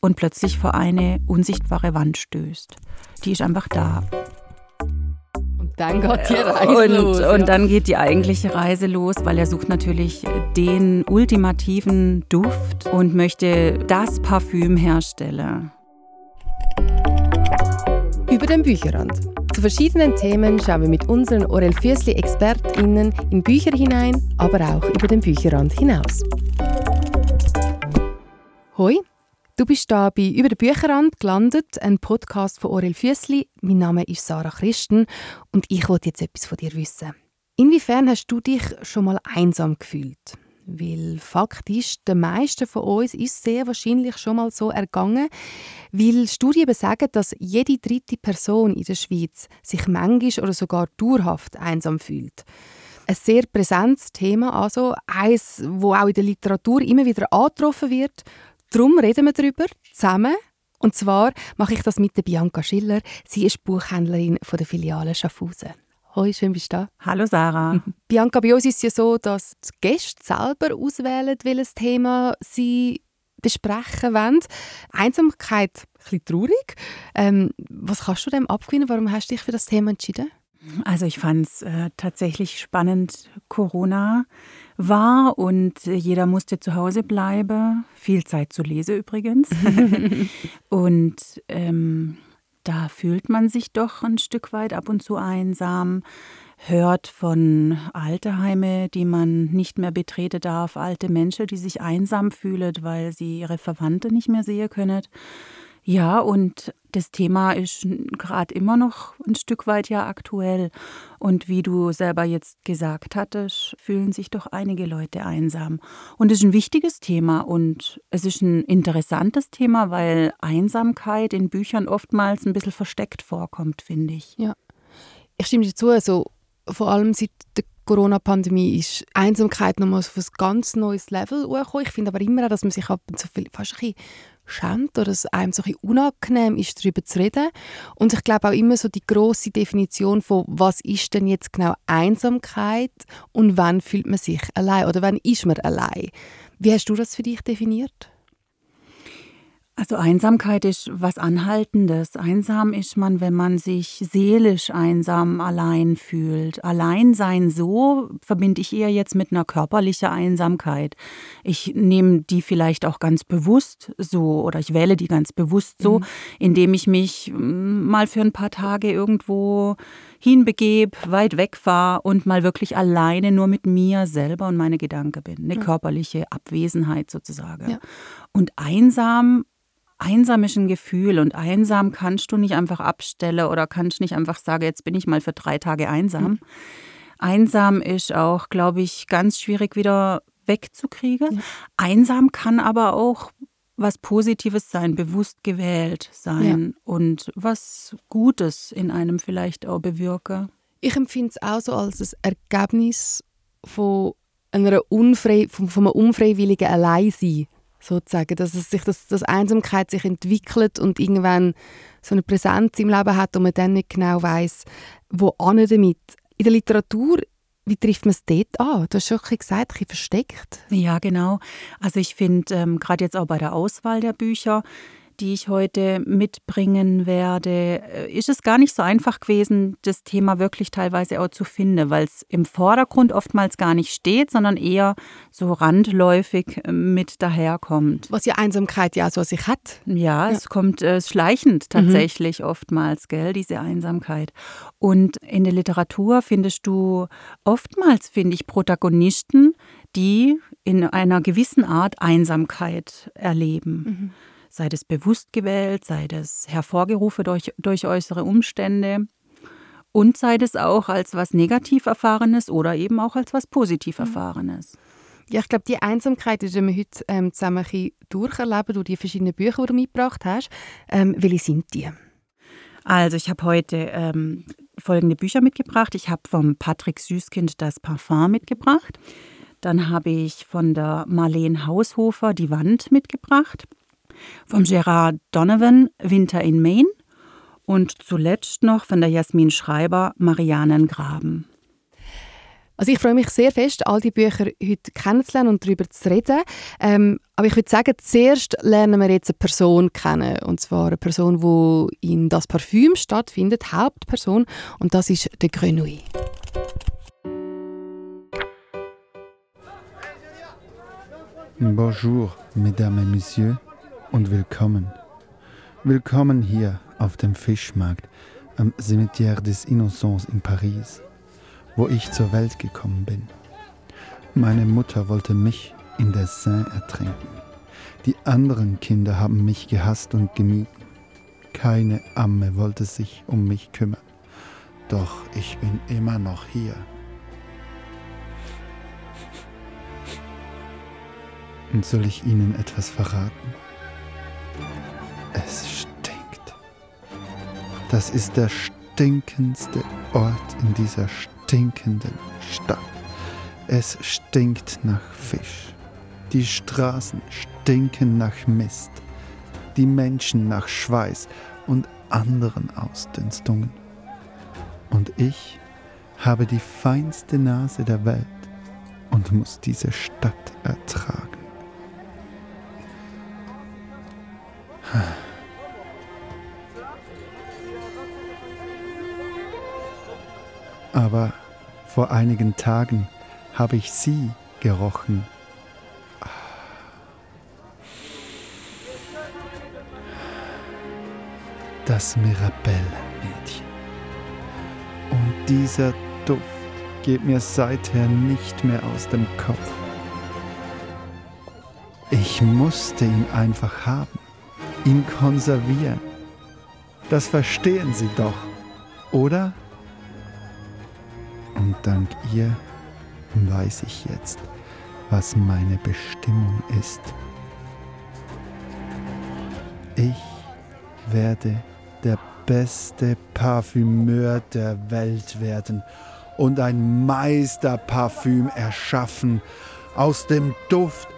und plötzlich vor eine unsichtbare Wand stößt. Die ist einfach da. Und dann geht die Reise und, los. Und ja. dann geht die eigentliche Reise los, weil er sucht natürlich den ultimativen Duft und möchte das Parfüm herstellen. Über den Bücherrand. Zu verschiedenen Themen schauen wir mit unseren Orel Füssli ExpertInnen in Bücher hinein, aber auch über den Bücherrand hinaus. Hoi, du bist da bei Über den Bücherrand gelandet, ein Podcast von Orel Füssli. Mein Name ist Sarah Christen und ich wollte jetzt etwas von dir wissen. Inwiefern hast du dich schon mal einsam gefühlt? Weil Fakt ist, den meisten von uns ist sehr wahrscheinlich schon mal so ergangen, weil Studien besagen, dass jede dritte Person in der Schweiz sich manchmal oder sogar dauerhaft einsam fühlt. Ein sehr präsentes Thema, also eins, wo auch in der Literatur immer wieder angetroffen wird. Darum reden wir darüber zusammen. Und zwar mache ich das mit der Bianca Schiller. Sie ist Buchhändlerin von der Filiale Schaffhausen. Hoi, schön bist du da. Hallo Sarah. Bianca, bei uns ist es ja so, dass die Gäste selber auswählen, welches Thema sie besprechen wollen. Einsamkeit, ein bisschen traurig. Ähm, was kannst du dem abgewinnen? Warum hast du dich für das Thema entschieden? Also ich fand es äh, tatsächlich spannend. Corona war und jeder musste zu Hause bleiben. Viel Zeit zu lesen übrigens. und ähm, da fühlt man sich doch ein Stück weit ab und zu einsam, hört von Alterheime, die man nicht mehr betreten darf, alte Menschen, die sich einsam fühlen, weil sie ihre Verwandte nicht mehr sehen können. Ja, und das Thema ist gerade immer noch ein Stück weit ja aktuell. Und wie du selber jetzt gesagt hattest, fühlen sich doch einige Leute einsam. Und es ist ein wichtiges Thema und es ist ein interessantes Thema, weil Einsamkeit in Büchern oftmals ein bisschen versteckt vorkommt, finde ich. Ja, ich stimme dir zu. Also, vor allem seit der Corona-Pandemie ist Einsamkeit nochmal auf ein ganz neues Level gekommen. Ich finde aber immer auch, dass man sich ab und zu viel, fast ein bisschen schämt oder es einem so ein unangenehm ist, darüber zu reden. Und ich glaube auch immer so die große Definition von, was ist denn jetzt genau Einsamkeit und wann fühlt man sich allein oder wann ist man allein. Wie hast du das für dich definiert? Also Einsamkeit ist was Anhaltendes. Einsam ist man, wenn man sich seelisch einsam allein fühlt. Alleinsein so verbinde ich eher jetzt mit einer körperlichen Einsamkeit. Ich nehme die vielleicht auch ganz bewusst so oder ich wähle die ganz bewusst so, mhm. indem ich mich mal für ein paar Tage irgendwo hinbegebe, weit wegfahre und mal wirklich alleine nur mit mir selber und meine Gedanken bin. Eine ja. körperliche Abwesenheit sozusagen. Ja. Und einsam einsam ist ein Gefühl und einsam kannst du nicht einfach abstellen oder kannst nicht einfach sagen, jetzt bin ich mal für drei Tage einsam. Mhm. Einsam ist auch, glaube ich, ganz schwierig wieder wegzukriegen. Ja. Einsam kann aber auch was Positives sein, bewusst gewählt sein ja. und was Gutes in einem vielleicht auch bewirken. Ich empfinde es auch so als ein Ergebnis von einer unfrei, von, von einem unfreiwilligen Alleinsein sozusagen, dass es sich das, das Einsamkeit sich entwickelt und irgendwann so eine Präsenz im Leben hat und man dann nicht genau weiß, wo damit. In der Literatur wie trifft man es dort an? Du hast schon ein gesagt, ein bisschen versteckt. Ja, genau. Also ich finde, ähm, gerade jetzt auch bei der Auswahl der Bücher, die ich heute mitbringen werde, äh, ist es gar nicht so einfach gewesen, das Thema wirklich teilweise auch zu finden, weil es im Vordergrund oftmals gar nicht steht, sondern eher so randläufig äh, mit daherkommt. Was ja Einsamkeit ja so sich hat. Ja, ja. es kommt äh, schleichend mhm. tatsächlich mhm. oftmals, gell, diese Einsamkeit. Und in der Literatur findest du oftmals, finde ich, Protagonisten, die in einer gewissen Art Einsamkeit erleben. Mhm sei das bewusst gewählt, sei das hervorgerufen durch, durch äußere Umstände und sei das auch als was negativ Erfahrenes oder eben auch als was positiv mhm. Erfahrenes. Ja, ich glaube, die Einsamkeit, die wir heute ähm, zusammen durcherleben durch die verschiedenen Bücher, die du mitgebracht hast. Ähm, welche sind die? Also ich habe heute ähm, folgende Bücher mitgebracht. Ich habe vom Patrick Süßkind das Parfum mitgebracht. Dann habe ich von der Marlene Haushofer die Wand mitgebracht vom Gerard Donovan Winter in Maine und zuletzt noch von der Jasmin Schreiber Marianengraben. Also ich freue mich sehr fest, all die Bücher heute kennenzulernen und darüber zu reden. Ähm, Aber ich würde sagen, zuerst lernen wir jetzt eine Person kennen. Und zwar eine Person, die in das Parfüm stattfindet, Hauptperson. Und das ist der Grenouille. Bonjour, Mesdames et Messieurs, und willkommen. Willkommen hier auf dem Fischmarkt am Cimetière des Innocents in Paris, wo ich zur Welt gekommen bin. Meine Mutter wollte mich in der Seine ertränken. Die anderen Kinder haben mich gehasst und gemieden. Keine Amme wollte sich um mich kümmern. Doch ich bin immer noch hier. Und soll ich Ihnen etwas verraten? Das ist der stinkendste Ort in dieser stinkenden Stadt. Es stinkt nach Fisch. Die Straßen stinken nach Mist. Die Menschen nach Schweiß und anderen Ausdünstungen. Und ich habe die feinste Nase der Welt und muss diese Stadt ertragen. Aber vor einigen Tagen habe ich sie gerochen. Das Mirabelle-Mädchen. Und dieser Duft geht mir seither nicht mehr aus dem Kopf. Ich musste ihn einfach haben, ihn konservieren. Das verstehen Sie doch, oder? Dank ihr weiß ich jetzt, was meine Bestimmung ist. Ich werde der beste Parfümeur der Welt werden und ein Meisterparfüm erschaffen aus dem Duft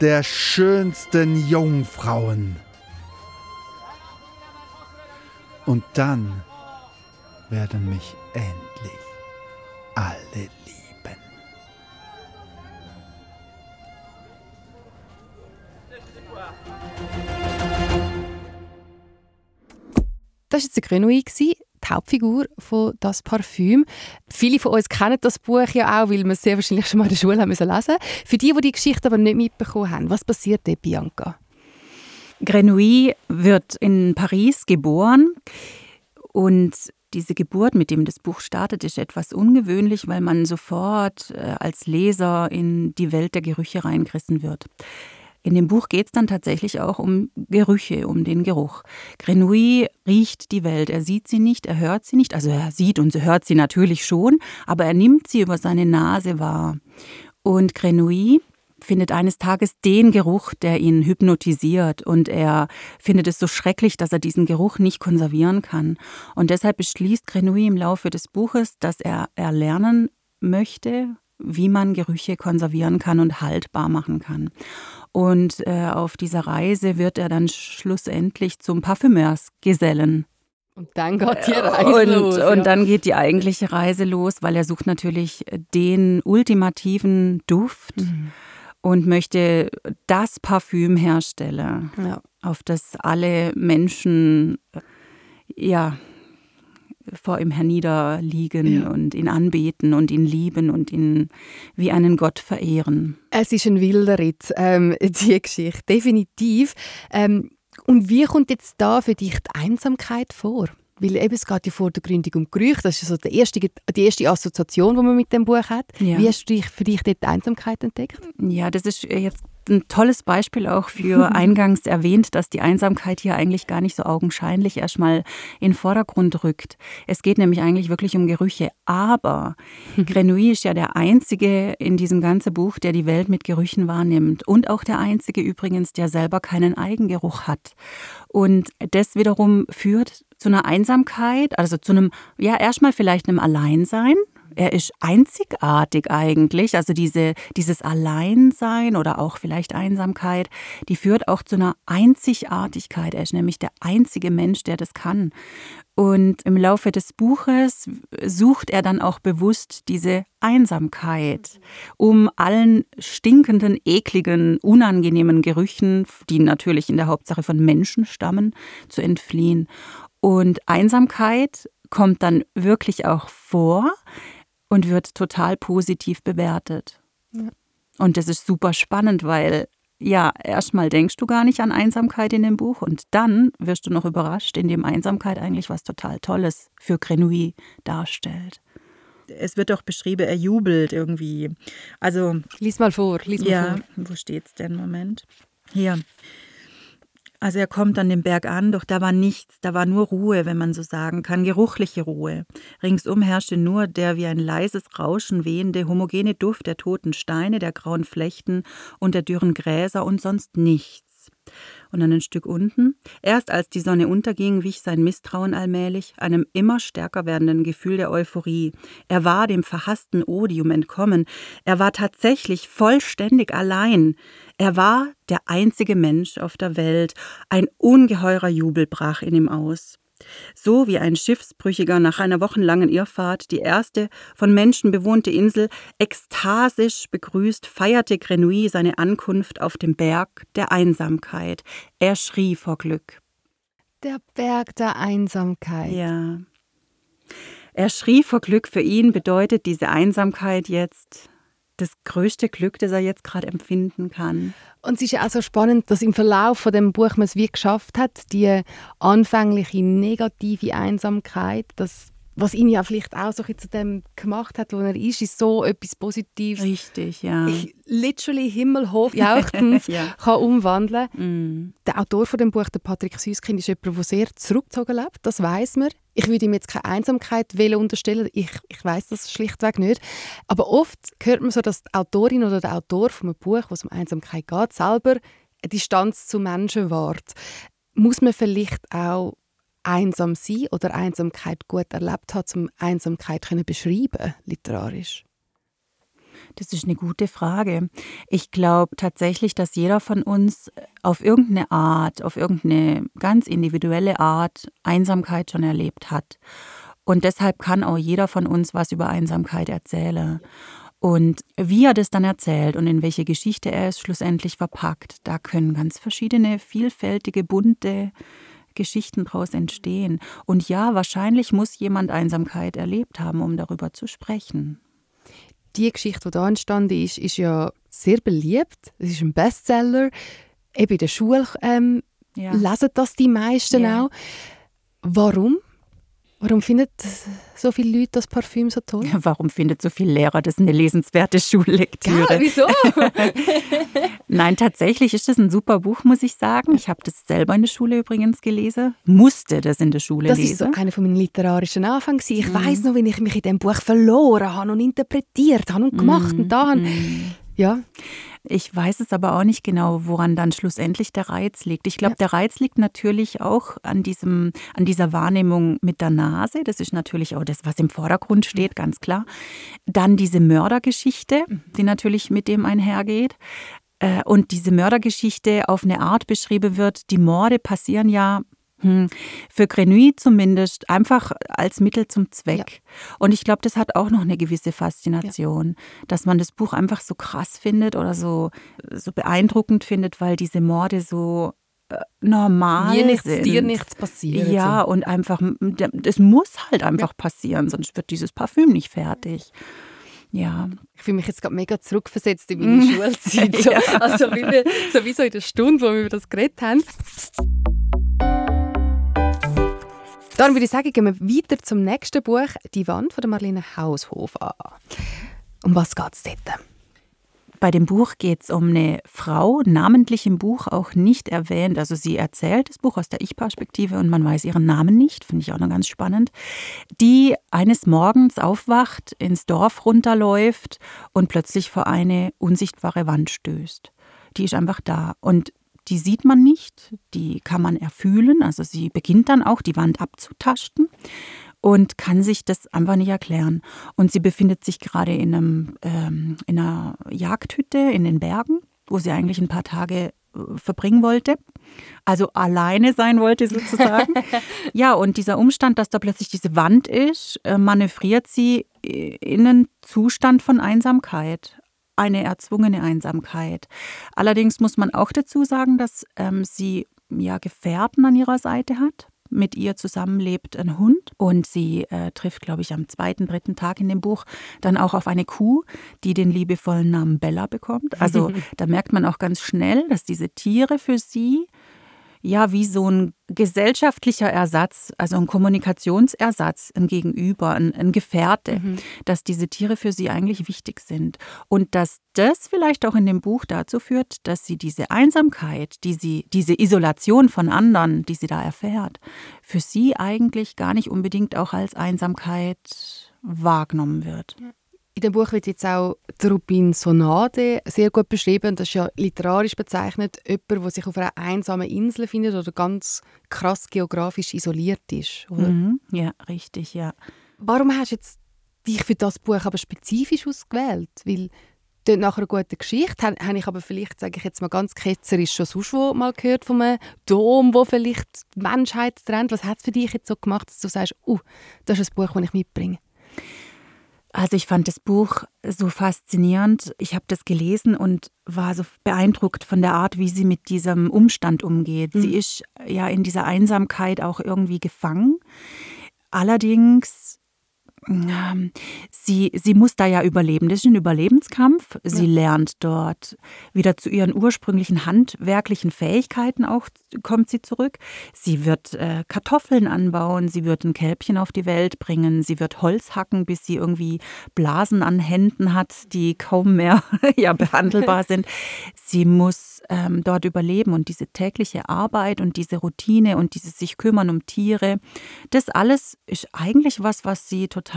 der schönsten Jungfrauen. Und dann werden mich endlich alle lieben. Das war jetzt Grenouille, die Hauptfigur von «Das Parfüm». Viele von uns kennen das Buch ja auch, weil wir es sehr wahrscheinlich schon mal in der Schule haben lesen mussten. Für die, die die Geschichte aber nicht mitbekommen haben, was passiert dort, Bianca? Grenouille wird in Paris geboren und diese Geburt, mit dem das Buch startet, ist etwas ungewöhnlich, weil man sofort äh, als Leser in die Welt der Gerüche reingerissen wird. In dem Buch geht es dann tatsächlich auch um Gerüche, um den Geruch. Grenouille riecht die Welt. Er sieht sie nicht, er hört sie nicht. Also er sieht und hört sie natürlich schon, aber er nimmt sie über seine Nase wahr. Und Grenouille findet eines Tages den Geruch, der ihn hypnotisiert und er findet es so schrecklich, dass er diesen Geruch nicht konservieren kann. Und deshalb beschließt Grenouille im Laufe des Buches, dass er erlernen möchte, wie man Gerüche konservieren kann und haltbar machen kann. Und äh, auf dieser Reise wird er dann schlussendlich zum Parfümeursgesellen. Und dann geht die Reise und, los. Und dann geht die eigentliche Reise los, weil er sucht natürlich den ultimativen Duft. Mhm und möchte das Parfüm herstellen, ja. auf das alle Menschen ja vor ihm herniederliegen ja. und ihn anbeten und ihn lieben und ihn wie einen Gott verehren. Es ist ein wilder Ritt, ähm, die Geschichte, definitiv. Ähm, und wie kommt jetzt da für dich die Einsamkeit vor? Weil eben, es geht ja vor der Gründung um Gerüche. Das ist so die erste, die erste Assoziation, die man mit dem Buch hat. Ja. Wie hast du dich, für dich dort die Einsamkeit entdeckt? Ja, das ist jetzt ein tolles Beispiel auch für eingangs erwähnt, dass die Einsamkeit hier eigentlich gar nicht so augenscheinlich erstmal in den Vordergrund rückt. Es geht nämlich eigentlich wirklich um Gerüche. Aber Grenouille ist ja der Einzige in diesem ganzen Buch, der die Welt mit Gerüchen wahrnimmt. Und auch der Einzige übrigens, der selber keinen Eigengeruch hat. Und das wiederum führt zu einer Einsamkeit, also zu einem, ja, erstmal vielleicht einem Alleinsein. Er ist einzigartig eigentlich. Also diese, dieses Alleinsein oder auch vielleicht Einsamkeit, die führt auch zu einer Einzigartigkeit. Er ist nämlich der einzige Mensch, der das kann. Und im Laufe des Buches sucht er dann auch bewusst diese Einsamkeit, um allen stinkenden, ekligen, unangenehmen Gerüchen, die natürlich in der Hauptsache von Menschen stammen, zu entfliehen. Und Einsamkeit kommt dann wirklich auch vor und wird total positiv bewertet. Ja. Und das ist super spannend, weil ja, erstmal denkst du gar nicht an Einsamkeit in dem Buch und dann wirst du noch überrascht, indem Einsamkeit eigentlich was total Tolles für Grenouille darstellt. Es wird doch beschrieben, er jubelt irgendwie. Also. Lies mal vor, lies mal ja, vor. Wo steht's denn? Moment. Hier. Also er kommt an den Berg an, doch da war nichts, da war nur Ruhe, wenn man so sagen kann, geruchliche Ruhe. Ringsum herrschte nur der wie ein leises Rauschen wehende, homogene Duft der toten Steine, der grauen Flechten und der dürren Gräser und sonst nichts. Und dann ein Stück unten. Erst als die Sonne unterging, wich sein Misstrauen allmählich, einem immer stärker werdenden Gefühl der Euphorie. Er war dem verhassten Odium entkommen. Er war tatsächlich vollständig allein. Er war der einzige Mensch auf der Welt. Ein ungeheurer Jubel brach in ihm aus. So wie ein Schiffsbrüchiger nach einer wochenlangen Irrfahrt die erste von Menschen bewohnte Insel ekstasisch begrüßt, feierte Grenouille seine Ankunft auf dem Berg der Einsamkeit. Er schrie vor Glück. Der Berg der Einsamkeit. Ja. Er schrie vor Glück. Für ihn bedeutet diese Einsamkeit jetzt das größte Glück, das er jetzt gerade empfinden kann. Und es ist ja auch so spannend, dass im Verlauf von dem Buch man es wie geschafft hat, die anfängliche negative Einsamkeit, das was ihn ja vielleicht auch so zu dem gemacht hat, wo er ist, ist so etwas Positives. Richtig, ja. Ich literally himmelhoch jauchzend ja. kann umwandeln. Mm. Der Autor von dem Buch, der Patrick Süßkind, ist jemand, der sehr zurückgezogen lebt. Das weiß man. Ich würde ihm jetzt keine Einsamkeit unterstellen. Ich, ich weiß das schlichtweg nicht. Aber oft hört man so, dass die Autorin oder der Autor von einem Buch, wo es um Einsamkeit geht, selber eine Distanz zu Menschen wahrt. Muss man vielleicht auch einsam sein oder Einsamkeit gut erlebt hat, um Einsamkeit können beschreiben literarisch? Das ist eine gute Frage. Ich glaube tatsächlich, dass jeder von uns auf irgendeine Art, auf irgendeine ganz individuelle Art Einsamkeit schon erlebt hat. Und deshalb kann auch jeder von uns was über Einsamkeit erzählen. Und wie er das dann erzählt und in welche Geschichte er es schlussendlich verpackt, da können ganz verschiedene, vielfältige, bunte Geschichten daraus entstehen. Und ja, wahrscheinlich muss jemand Einsamkeit erlebt haben, um darüber zu sprechen. Die Geschichte, die da entstanden ist, ist ja sehr beliebt. Es ist ein Bestseller. Eben in der Schule ähm, ja. lesen das die meisten ja. auch. Warum? Warum findet so viele Leute das Parfüm so toll? Warum findet so viele Lehrer das eine lesenswerte Schullektüre? Ja, wieso? Nein, tatsächlich ist das ein super Buch, muss ich sagen. Ich habe das selber in der Schule übrigens gelesen, musste das in der Schule das lesen. Das ist so einer von meinen literarischen Anfängen. Ich mhm. weiß noch, wie ich mich in dem Buch verloren habe und interpretiert habe und gemacht mhm. und da. Mhm. Ja. Ich weiß es aber auch nicht genau, woran dann schlussendlich der Reiz liegt. Ich glaube, ja. der Reiz liegt natürlich auch an, diesem, an dieser Wahrnehmung mit der Nase. Das ist natürlich auch das, was im Vordergrund steht, ganz klar. Dann diese Mördergeschichte, mhm. die natürlich mit dem einhergeht. Äh, und diese Mördergeschichte auf eine Art beschrieben wird, die Morde passieren ja hm. Für Grenouille zumindest einfach als Mittel zum Zweck. Ja. Und ich glaube, das hat auch noch eine gewisse Faszination, ja. dass man das Buch einfach so krass findet oder so, so beeindruckend findet, weil diese Morde so äh, normal Mir nichts, sind. dir nichts passiert. Ja, und einfach, es muss halt einfach ja. passieren, sonst wird dieses Parfüm nicht fertig. Ja. Ich fühle mich jetzt gerade mega zurückversetzt in meine Schulzeit. So, also wie, wir, so wie so in der Stunde, wo wir über das geredet haben. Dann würde ich sagen, gehen wir weiter zum nächsten Buch, «Die Wand» von Marlene Haushof an. Um was geht es dort? Bei dem Buch geht es um eine Frau, namentlich im Buch auch nicht erwähnt. Also sie erzählt das Buch aus der Ich-Perspektive und man weiß ihren Namen nicht, finde ich auch noch ganz spannend, die eines Morgens aufwacht, ins Dorf runterläuft und plötzlich vor eine unsichtbare Wand stößt. Die ist einfach da. Und die sieht man nicht, die kann man erfühlen. Also sie beginnt dann auch, die Wand abzutasten. und kann sich das einfach nicht erklären. Und sie befindet sich gerade in, einem, ähm, in einer Jagdhütte in den Bergen, wo sie eigentlich ein paar Tage äh, verbringen wollte. Also alleine sein wollte sozusagen. ja, und dieser Umstand, dass da plötzlich diese Wand ist, äh, manövriert sie in einen Zustand von Einsamkeit eine erzwungene Einsamkeit. Allerdings muss man auch dazu sagen, dass ähm, sie ja Gefährten an ihrer Seite hat. Mit ihr zusammenlebt ein Hund und sie äh, trifft, glaube ich, am zweiten, dritten Tag in dem Buch dann auch auf eine Kuh, die den liebevollen Namen Bella bekommt. Also da merkt man auch ganz schnell, dass diese Tiere für sie ja wie so ein gesellschaftlicher Ersatz, also ein Kommunikationsersatz, ein Gegenüber, ein, ein Gefährte, mhm. dass diese Tiere für sie eigentlich wichtig sind. Und dass das vielleicht auch in dem Buch dazu führt, dass sie diese Einsamkeit, die sie, diese Isolation von anderen, die sie da erfährt, für sie eigentlich gar nicht unbedingt auch als Einsamkeit wahrgenommen wird. Ja. In dem Buch wird jetzt auch der Rubin Sonade sehr gut beschrieben. Das ist ja literarisch bezeichnet jemand, der sich auf einer einsamen Insel findet oder ganz krass geografisch isoliert ist. Mhm, ja, richtig, ja. Warum hast du jetzt dich für das Buch aber spezifisch ausgewählt? Weil dort nach einer guten Geschichte habe ich aber vielleicht, sage ich jetzt mal ganz ketzerisch, schon sonst wo mal gehört von einem Dom, wo vielleicht die Menschheit trennt. Was hat es für dich jetzt so gemacht, dass du sagst, uh, das ist ein Buch, das ich mitbringe? Also ich fand das Buch so faszinierend. Ich habe das gelesen und war so beeindruckt von der Art, wie sie mit diesem Umstand umgeht. Mhm. Sie ist ja in dieser Einsamkeit auch irgendwie gefangen. Allerdings Sie, sie muss da ja überleben. Das ist ein Überlebenskampf. Sie ja. lernt dort wieder zu ihren ursprünglichen handwerklichen Fähigkeiten auch kommt sie zurück. Sie wird äh, Kartoffeln anbauen, sie wird ein Kälbchen auf die Welt bringen, sie wird Holz hacken, bis sie irgendwie Blasen an Händen hat, die kaum mehr ja, behandelbar sind. Sie muss ähm, dort überleben und diese tägliche Arbeit und diese Routine und dieses sich kümmern um Tiere, das alles ist eigentlich was, was sie total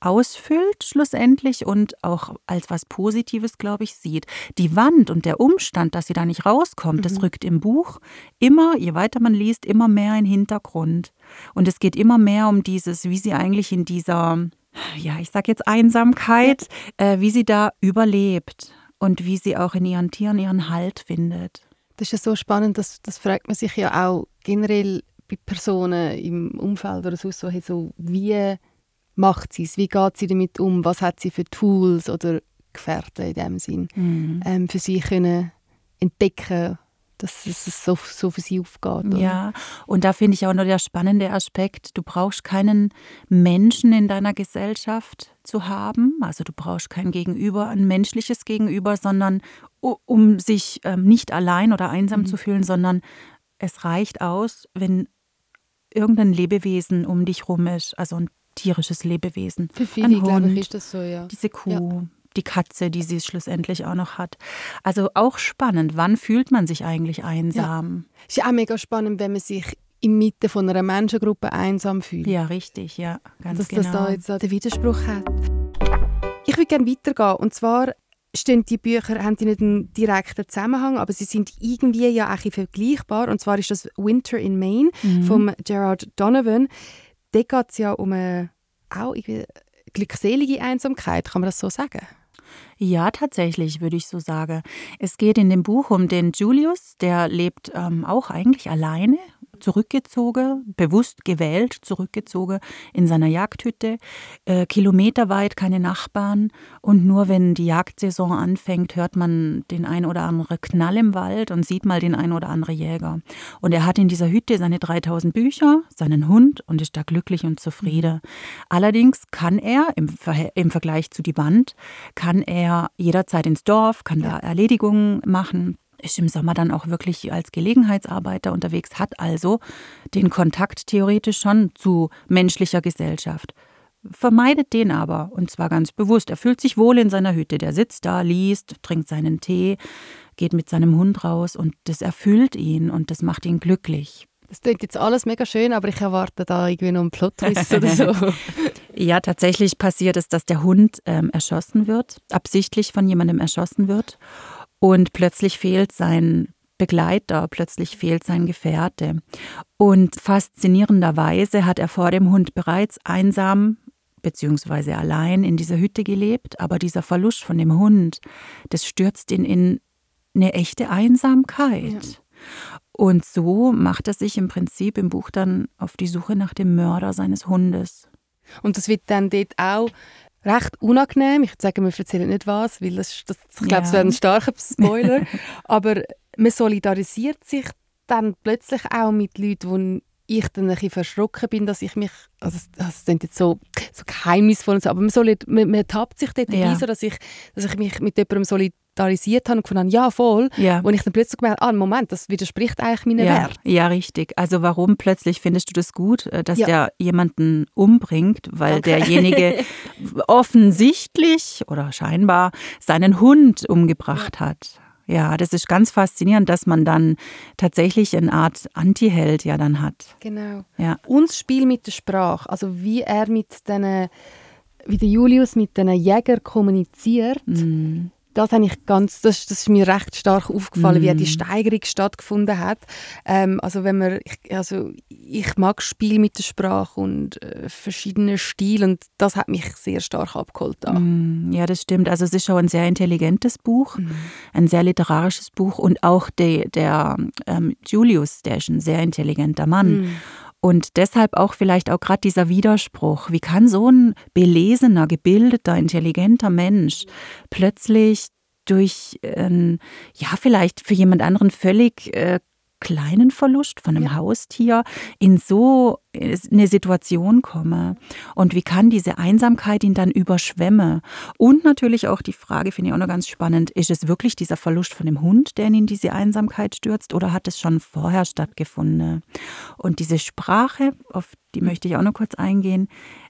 ausfüllt schlussendlich und auch als was Positives, glaube ich, sieht. Die Wand und der Umstand, dass sie da nicht rauskommt, mhm. das rückt im Buch immer, je weiter man liest, immer mehr in den Hintergrund. Und es geht immer mehr um dieses, wie sie eigentlich in dieser, ja, ich sage jetzt Einsamkeit, äh, wie sie da überlebt und wie sie auch in ihren Tieren ihren Halt findet. Das ist ja so spannend, das, das fragt man sich ja auch generell bei Personen im Umfeld oder so, so wie macht sie es? Wie geht sie damit um? Was hat sie für Tools oder Gefährten in dem Sinn mhm. ähm, für sie können entdecken dass es so, so für sie aufgeht. Oder? Ja, und da finde ich auch noch der spannende Aspekt, du brauchst keinen Menschen in deiner Gesellschaft zu haben, also du brauchst kein Gegenüber, ein menschliches Gegenüber, sondern um sich ähm, nicht allein oder einsam mhm. zu fühlen, sondern es reicht aus, wenn irgendein Lebewesen um dich rum ist, also ein tierisches Lebewesen. Für viele, glaube ich, ist das so, ja. Diese Kuh. Ja. Die Katze, die sie schlussendlich auch noch hat. Also auch spannend. Wann fühlt man sich eigentlich einsam? Ja. Ist ja auch mega spannend, wenn man sich in Mitte von einer Menschengruppe einsam fühlt. Ja, richtig, ja, ganz Dass genau. Dass das da jetzt auch den Widerspruch hat. Ich würde gerne weitergehen. Und zwar stehen die Bücher, haben die nicht einen direkten Zusammenhang, aber sie sind irgendwie ja auch vergleichbar. Und zwar ist das Winter in Maine mhm. von Gerard Donovan da geht es ja um eine auch glückselige Einsamkeit, kann man das so sagen? Ja, tatsächlich, würde ich so sagen. Es geht in dem Buch um den Julius, der lebt ähm, auch eigentlich alleine zurückgezogen, bewusst gewählt, zurückgezogen in seiner Jagdhütte, äh, kilometerweit keine Nachbarn und nur wenn die Jagdsaison anfängt, hört man den ein oder anderen Knall im Wald und sieht mal den ein oder anderen Jäger. Und er hat in dieser Hütte seine 3000 Bücher, seinen Hund und ist da glücklich und zufrieden. Allerdings kann er im, Ver im Vergleich zu die Wand, kann er jederzeit ins Dorf, kann da Erledigungen machen, ist im Sommer dann auch wirklich als Gelegenheitsarbeiter unterwegs, hat also den Kontakt theoretisch schon zu menschlicher Gesellschaft. Vermeidet den aber, und zwar ganz bewusst. Er fühlt sich wohl in seiner Hütte. Der sitzt da, liest, trinkt seinen Tee, geht mit seinem Hund raus und das erfüllt ihn und das macht ihn glücklich. Das klingt jetzt alles mega schön, aber ich erwarte da irgendwie noch einen Plot-Twist oder so. ja, tatsächlich passiert es, dass der Hund ähm, erschossen wird, absichtlich von jemandem erschossen wird. Und plötzlich fehlt sein Begleiter, plötzlich fehlt sein Gefährte. Und faszinierenderweise hat er vor dem Hund bereits einsam bzw. allein in dieser Hütte gelebt, aber dieser Verlust von dem Hund, das stürzt ihn in eine echte Einsamkeit. Ja. Und so macht er sich im Prinzip im Buch dann auf die Suche nach dem Mörder seines Hundes. Und das wird dann dort auch recht unangenehm. Ich würde sagen, wir erzählen nicht was, weil das, das ich glaube, es wäre ein starker Spoiler. Aber man solidarisiert sich dann plötzlich auch mit Leuten, wo ich dann ein bisschen verschrocken bin, dass ich mich, also das klingt jetzt so, so geheimnisvoll, und so, aber man, solid, man, man tappt sich dort ja. so, dass ich, dass ich mich mit jemandem solidarisiert habe und gefunden habe, ja voll, ja. wo ich dann plötzlich gemerkt habe, ah, Moment, das widerspricht eigentlich meinen ja. Wert. Ja, richtig. Also warum plötzlich findest du das gut, äh, dass ja. der jemanden umbringt, weil Danke. derjenige offensichtlich oder scheinbar seinen Hund umgebracht hat. Ja, das ist ganz faszinierend, dass man dann tatsächlich eine Art Anti-Held ja dann hat. Genau. Ja. Und das Spiel mit der Sprache, also wie er mit den, wie der Julius mit den Jägern kommuniziert. Mm das, habe ich ganz, das, das ist mir recht stark aufgefallen, mm. wie die Steigerung stattgefunden hat. Ähm, also wenn man, ich, also ich mag Spiel mit der Sprache und äh, verschiedene Stile und das hat mich sehr stark abgeholt. Mm, ja, das stimmt. Also es ist schon ein sehr intelligentes Buch, mm. ein sehr literarisches Buch und auch de, der ähm, Julius, der ist ein sehr intelligenter Mann. Und deshalb auch vielleicht auch gerade dieser Widerspruch. Wie kann so ein belesener, gebildeter, intelligenter Mensch plötzlich durch, äh, ja, vielleicht für jemand anderen völlig äh, kleinen Verlust von einem ja. Haustier in so eine Situation komme. Und wie kann diese Einsamkeit ihn dann überschwemmen und natürlich auch die Frage finde ich auch noch ganz spannend ist es wirklich dieser Verlust von dem Hund der ihn in diese Einsamkeit stürzt oder hat es schon vorher stattgefunden? Und diese Sprache auf die möchte ich auch noch kurz eingehen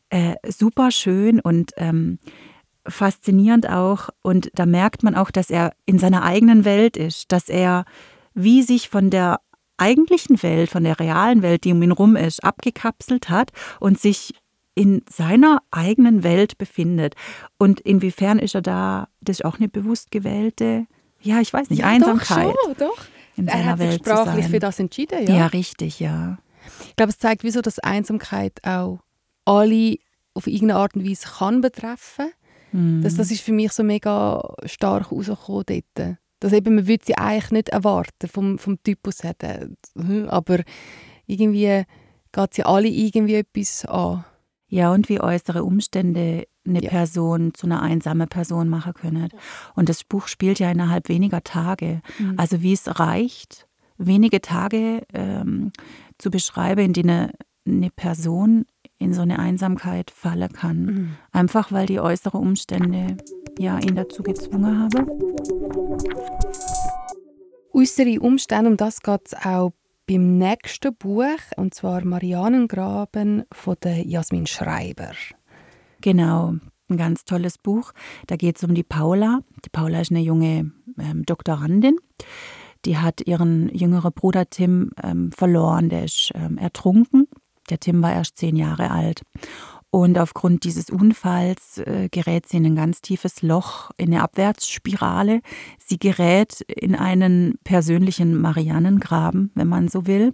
äh, super schön und ähm, faszinierend auch. Und da merkt man auch dass er in seiner eigenen Welt ist dass er wie sich von der eigentlichen Welt, von der realen Welt, die um ihn rum ist, abgekapselt hat und sich in seiner eigenen Welt befindet. Und inwiefern ist er da, das ist auch eine bewusst gewählte, ja, ich weiß nicht, ja, Einsamkeit. Doch, schon, doch. In er hat sich sprachlich für das entschieden, ja. Ja, richtig, ja. Ich glaube, es zeigt, wieso das Einsamkeit auch alle auf irgendeine Art und Weise kann betreffen. Mm. Das, das ist für mich so mega stark rausgekommen dort. Dass eben, man würde sie eigentlich nicht erwarten vom, vom Typus her. Hm, aber irgendwie geht sie alle irgendwie etwas an. Ja, und wie äußere Umstände eine ja. Person zu einer einsamen Person machen können. Und das Buch spielt ja innerhalb weniger Tage. Mhm. Also wie es reicht, wenige Tage ähm, zu beschreiben, in denen eine Person in so eine Einsamkeit fallen kann. Mhm. Einfach weil die äußeren Umstände ja ihn dazu gezwungen haben. Äußere Umstände, um das geht es auch beim nächsten Buch, und zwar Marianengraben von der Jasmin Schreiber. Genau, ein ganz tolles Buch. Da geht es um die Paula. Die Paula ist eine junge ähm, Doktorandin. Die hat ihren jüngeren Bruder Tim ähm, verloren, der ist ähm, ertrunken. Der Tim war erst zehn Jahre alt. Und aufgrund dieses Unfalls äh, gerät sie in ein ganz tiefes Loch, in eine Abwärtsspirale. Sie gerät in einen persönlichen Marianengraben, wenn man so will.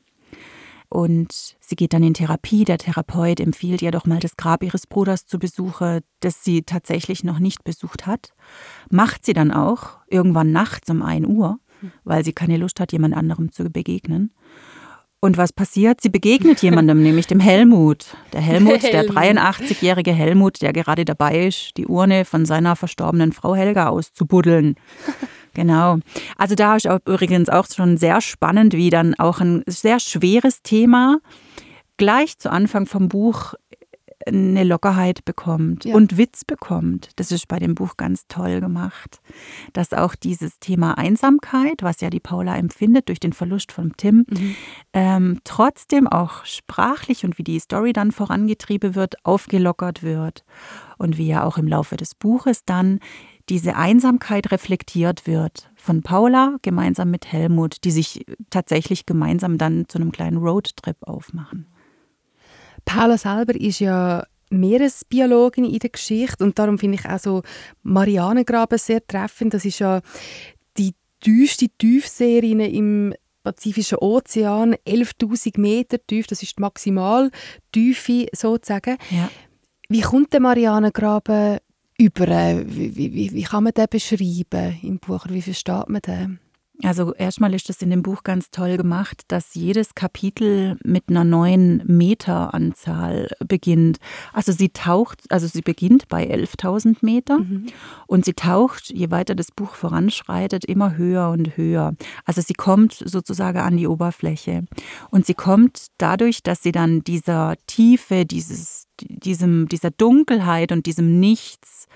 Und sie geht dann in Therapie. Der Therapeut empfiehlt ihr doch mal das Grab ihres Bruders zu besuchen, das sie tatsächlich noch nicht besucht hat. Macht sie dann auch, irgendwann nachts um 1 Uhr, weil sie keine Lust hat, jemand anderem zu begegnen. Und was passiert? Sie begegnet jemandem, nämlich dem Helmut. Der Helmut, der 83-jährige Helmut, der gerade dabei ist, die Urne von seiner verstorbenen Frau Helga auszubuddeln. Genau. Also da ist auch übrigens auch schon sehr spannend, wie dann auch ein sehr schweres Thema gleich zu Anfang vom Buch eine Lockerheit bekommt ja. und Witz bekommt. Das ist bei dem Buch ganz toll gemacht. Dass auch dieses Thema Einsamkeit, was ja die Paula empfindet durch den Verlust von Tim, mhm. ähm, trotzdem auch sprachlich und wie die Story dann vorangetrieben wird, aufgelockert wird. Und wie ja auch im Laufe des Buches dann diese Einsamkeit reflektiert wird von Paula gemeinsam mit Helmut, die sich tatsächlich gemeinsam dann zu einem kleinen Roadtrip aufmachen. Paula selber ist ja Meeresbiologin in der Geschichte und darum finde ich auch so Marianengraben sehr treffend. Das ist ja die tiefste Tiefsee im Pazifischen Ozean, 11.000 Meter tief, das ist die Maximaltiefe sozusagen. Ja. Wie kommt der Marianengraben über? Wie, wie, wie, kann man den beschreiben im Buch? Wie versteht man den? Also erstmal ist es in dem Buch ganz toll gemacht, dass jedes Kapitel mit einer neuen Meteranzahl beginnt. Also sie taucht, also sie beginnt bei 11.000 Meter mhm. und sie taucht, je weiter das Buch voranschreitet, immer höher und höher. Also sie kommt sozusagen an die Oberfläche und sie kommt dadurch, dass sie dann dieser Tiefe, dieses, diesem, dieser Dunkelheit und diesem Nichts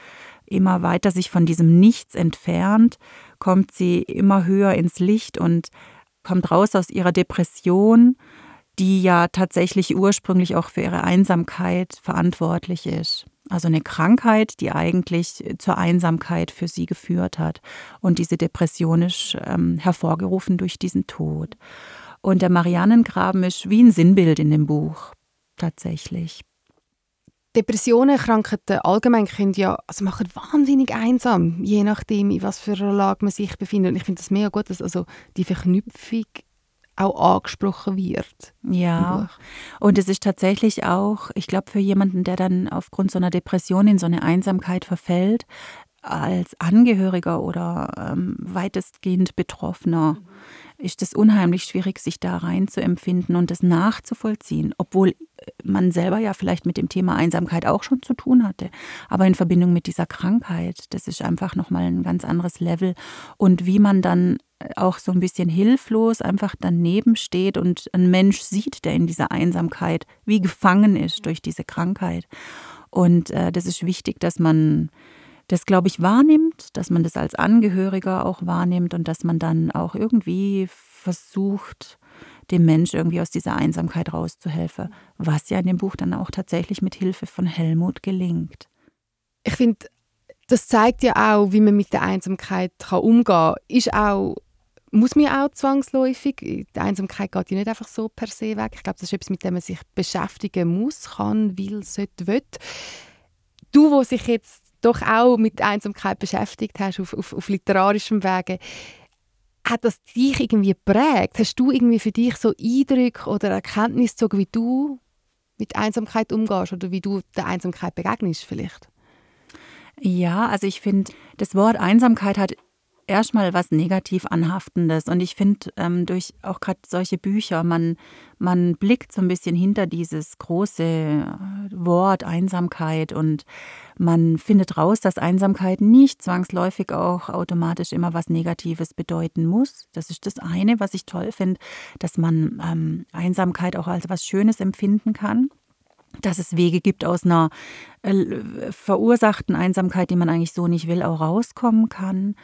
immer weiter sich von diesem Nichts entfernt, kommt sie immer höher ins Licht und kommt raus aus ihrer Depression, die ja tatsächlich ursprünglich auch für ihre Einsamkeit verantwortlich ist. Also eine Krankheit, die eigentlich zur Einsamkeit für sie geführt hat. Und diese Depression ist ähm, hervorgerufen durch diesen Tod. Und der Marianengraben ist wie ein Sinnbild in dem Buch, tatsächlich. Depressionen, Krankheiten allgemein können ja, also machen wahnsinnig einsam, je nachdem, in was für einer Lage man sich befindet. Und ich finde das mega gut, dass also die Verknüpfung auch angesprochen wird. Ja, und es ist tatsächlich auch, ich glaube, für jemanden, der dann aufgrund so einer Depression in so eine Einsamkeit verfällt, als Angehöriger oder ähm, weitestgehend Betroffener, mhm ist es unheimlich schwierig, sich da rein zu empfinden und das nachzuvollziehen, obwohl man selber ja vielleicht mit dem Thema Einsamkeit auch schon zu tun hatte. Aber in Verbindung mit dieser Krankheit, das ist einfach nochmal ein ganz anderes Level. Und wie man dann auch so ein bisschen hilflos einfach daneben steht und ein Mensch sieht, der in dieser Einsamkeit wie gefangen ist durch diese Krankheit. Und äh, das ist wichtig, dass man das, glaube ich, wahrnimmt, dass man das als Angehöriger auch wahrnimmt und dass man dann auch irgendwie versucht, dem Mensch irgendwie aus dieser Einsamkeit rauszuhelfen, was ja in dem Buch dann auch tatsächlich mit Hilfe von Helmut gelingt. Ich finde, das zeigt ja auch, wie man mit der Einsamkeit kann umgehen kann. Ist auch muss man auch zwangsläufig. Die Einsamkeit geht ja nicht einfach so per se weg. Ich glaube, das ist etwas, mit dem man sich beschäftigen muss, kann, will, sollte, will. Du, wo sich jetzt doch auch mit Einsamkeit beschäftigt hast auf, auf, auf literarischem Wege, hat das dich irgendwie geprägt? Hast du irgendwie für dich so Eindrücke oder Erkenntnisse gezogen, wie du mit Einsamkeit umgehst oder wie du der Einsamkeit begegnest vielleicht? Ja, also ich finde, das Wort Einsamkeit hat erstmal was negativ anhaftendes. Und ich finde, ähm, durch auch gerade solche Bücher, man, man blickt so ein bisschen hinter dieses große äh, Wort Einsamkeit und man findet raus, dass Einsamkeit nicht zwangsläufig auch automatisch immer was Negatives bedeuten muss. Das ist das eine, was ich toll finde, dass man ähm, Einsamkeit auch als was Schönes empfinden kann dass es Wege gibt, aus einer äh, verursachten Einsamkeit, die man eigentlich so nicht will, auch rauskommen kann.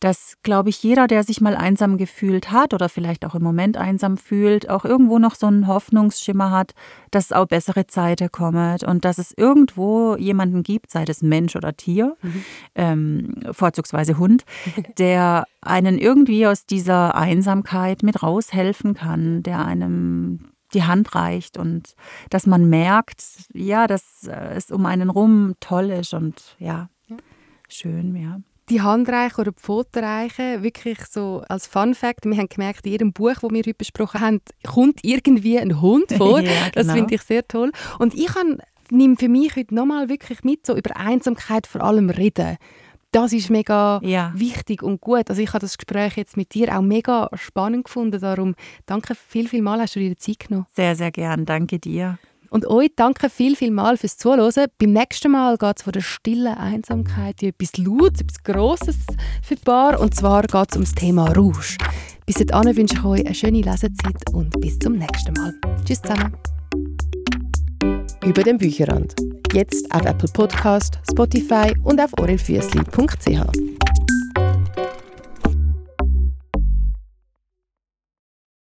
Dass, glaube ich, jeder, der sich mal einsam gefühlt hat oder vielleicht auch im Moment einsam fühlt, auch irgendwo noch so einen Hoffnungsschimmer hat, dass auch bessere Zeiten kommen und dass es irgendwo jemanden gibt, sei es Mensch oder Tier, mhm. ähm, vorzugsweise Hund, der einen irgendwie aus dieser Einsamkeit mit raushelfen kann, der einem die Hand reicht und dass man merkt, ja, dass äh, es um einen rum toll ist und ja, schön, ja. Die Handreiche oder die Fotoreiche, wirklich so als Fun Fact, wir haben gemerkt, in jedem Buch, das wir heute besprochen haben, kommt irgendwie ein Hund vor. ja, genau. Das finde ich sehr toll. Und ich nehme für mich heute nochmal wirklich mit, so über Einsamkeit vor allem reden das ist mega ja. wichtig und gut. Also ich habe das Gespräch jetzt mit dir auch mega spannend gefunden. Darum danke viel, viel mal, hast du dir die Zeit genommen. Sehr, sehr gern. Danke dir. Und euch danke viel, viel mal fürs Zuhören. Beim nächsten Mal geht es von der stillen Einsamkeit in etwas Lautes, etwas Grosses für die Bar. Und zwar geht es um das Thema Rouge. Bis dahin wünsche ich euch eine schöne Lesezeit und bis zum nächsten Mal. Tschüss zusammen. Über den Bücherrand. Jetzt auf Apple Podcast, Spotify und auf orelfüssli.ch.